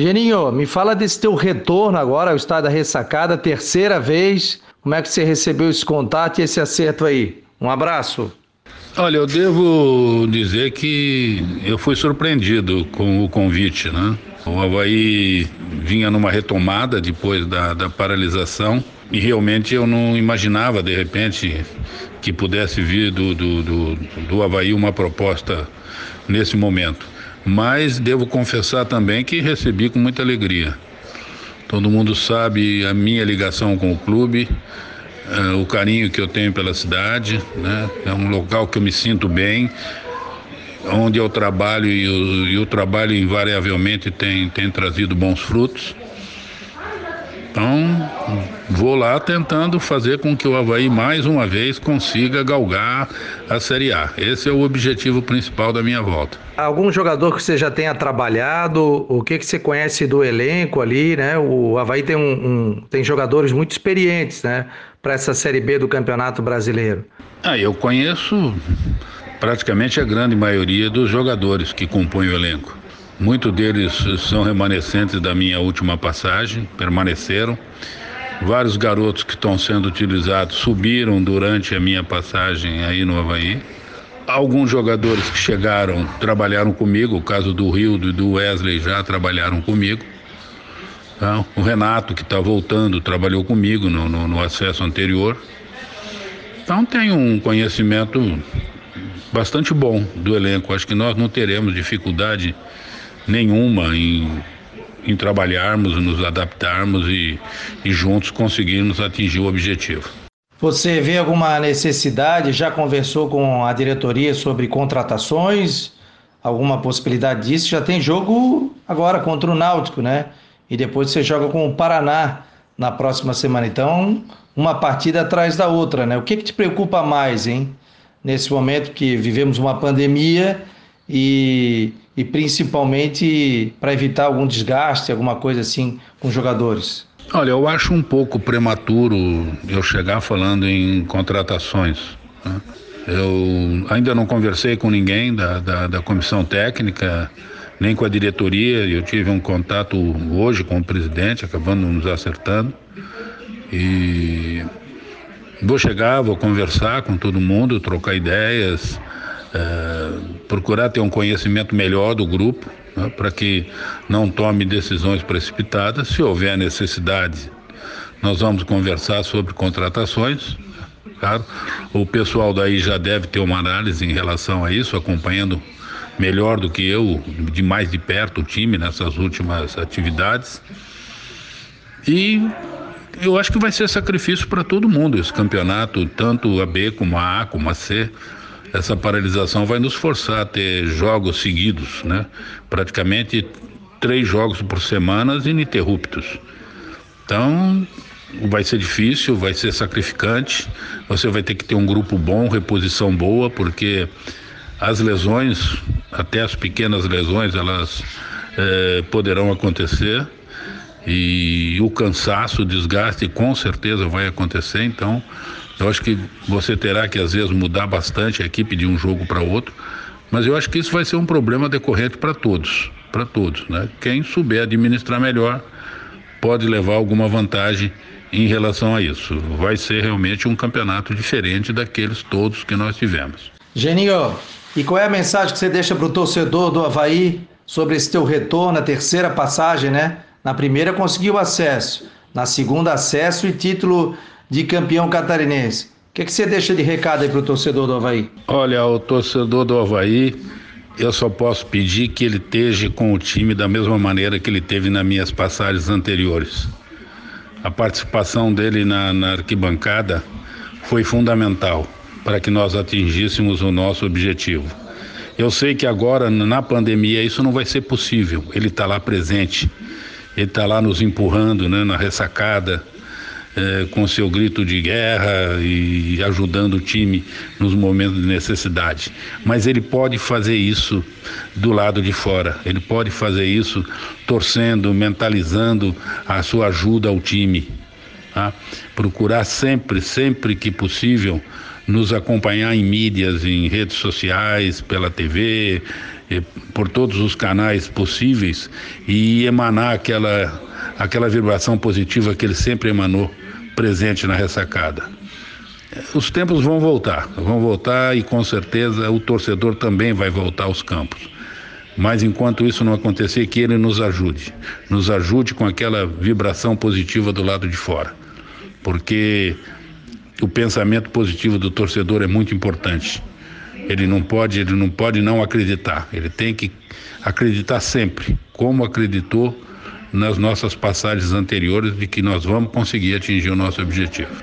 Geninho, me fala desse teu retorno agora ao estado da ressacada, terceira vez. Como é que você recebeu esse contato e esse acerto aí? Um abraço. Olha, eu devo dizer que eu fui surpreendido com o convite, né? O Havaí vinha numa retomada depois da, da paralisação e realmente eu não imaginava, de repente, que pudesse vir do, do, do, do Havaí uma proposta nesse momento. Mas devo confessar também que recebi com muita alegria. Todo mundo sabe a minha ligação com o clube, uh, o carinho que eu tenho pela cidade. Né? É um local que eu me sinto bem, onde eu trabalho e o, e o trabalho invariavelmente tem, tem trazido bons frutos. Então, vou lá tentando fazer com que o Havaí mais uma vez consiga galgar a Série A. Esse é o objetivo principal da minha volta. Algum jogador que você já tenha trabalhado, o que, que você conhece do elenco ali, né? O Havaí tem, um, um tem jogadores muito experientes, né? Para essa Série B do Campeonato Brasileiro. Ah, eu conheço praticamente a grande maioria dos jogadores que compõem o elenco. Muitos deles são remanescentes da minha última passagem, permaneceram. Vários garotos que estão sendo utilizados subiram durante a minha passagem aí no Havaí. Alguns jogadores que chegaram trabalharam comigo, o caso do Rio e do Wesley já trabalharam comigo. Então, o Renato, que está voltando, trabalhou comigo no, no, no acesso anterior. Então tem um conhecimento bastante bom do elenco. Acho que nós não teremos dificuldade nenhuma em, em trabalharmos, nos adaptarmos e, e juntos conseguirmos atingir o objetivo. Você vê alguma necessidade? Já conversou com a diretoria sobre contratações? Alguma possibilidade disso? Já tem jogo agora contra o Náutico, né? E depois você joga com o Paraná na próxima semana. Então, uma partida atrás da outra, né? O que, que te preocupa mais, hein? Nesse momento que vivemos uma pandemia e, e principalmente para evitar algum desgaste, alguma coisa assim com jogadores? Olha, eu acho um pouco prematuro eu chegar falando em contratações. Né? Eu ainda não conversei com ninguém da, da, da, comissão técnica, nem com a diretoria. Eu tive um contato hoje com o presidente, acabando nos acertando. E vou chegar, vou conversar com todo mundo, trocar ideias, é, procurar ter um conhecimento melhor do grupo, né, para que não tome decisões precipitadas. Se houver necessidade, nós vamos conversar sobre contratações. Claro, o pessoal daí já deve ter uma análise em relação a isso, acompanhando melhor do que eu, de mais de perto, o time nessas últimas atividades. E eu acho que vai ser sacrifício para todo mundo esse campeonato, tanto a B como a A, como a C essa paralisação vai nos forçar a ter jogos seguidos, né? Praticamente três jogos por semana ininterruptos. Então, vai ser difícil, vai ser sacrificante. Você vai ter que ter um grupo bom, reposição boa, porque as lesões, até as pequenas lesões, elas é, poderão acontecer. E o cansaço, o desgaste, com certeza vai acontecer. Então, eu acho que você terá que às vezes mudar bastante a equipe de um jogo para outro, mas eu acho que isso vai ser um problema decorrente para todos, para todos, né? Quem souber administrar melhor pode levar alguma vantagem em relação a isso. Vai ser realmente um campeonato diferente daqueles todos que nós tivemos. Geninho, e qual é a mensagem que você deixa para o torcedor do Havaí sobre esse teu retorno, a terceira passagem, né? Na primeira conseguiu acesso, na segunda acesso e título de campeão catarinense. O que, que você deixa de recado aí para o torcedor do Havaí? Olha, o torcedor do Havaí, eu só posso pedir que ele esteja com o time da mesma maneira que ele teve nas minhas passagens anteriores. A participação dele na, na arquibancada foi fundamental para que nós atingíssemos o nosso objetivo. Eu sei que agora, na pandemia, isso não vai ser possível. Ele está lá presente, ele está lá nos empurrando né, na ressacada, é, com seu grito de guerra e ajudando o time nos momentos de necessidade. Mas ele pode fazer isso do lado de fora, ele pode fazer isso torcendo, mentalizando a sua ajuda ao time. Tá? Procurar sempre, sempre que possível, nos acompanhar em mídias, em redes sociais, pela TV, por todos os canais possíveis e emanar aquela, aquela vibração positiva que ele sempre emanou presente na ressacada. Os tempos vão voltar, vão voltar e com certeza o torcedor também vai voltar aos campos. Mas enquanto isso não acontecer, que ele nos ajude, nos ajude com aquela vibração positiva do lado de fora, porque o pensamento positivo do torcedor é muito importante. Ele não pode, ele não pode não acreditar. Ele tem que acreditar sempre, como acreditou nas nossas passagens anteriores de que nós vamos conseguir atingir o nosso objetivo.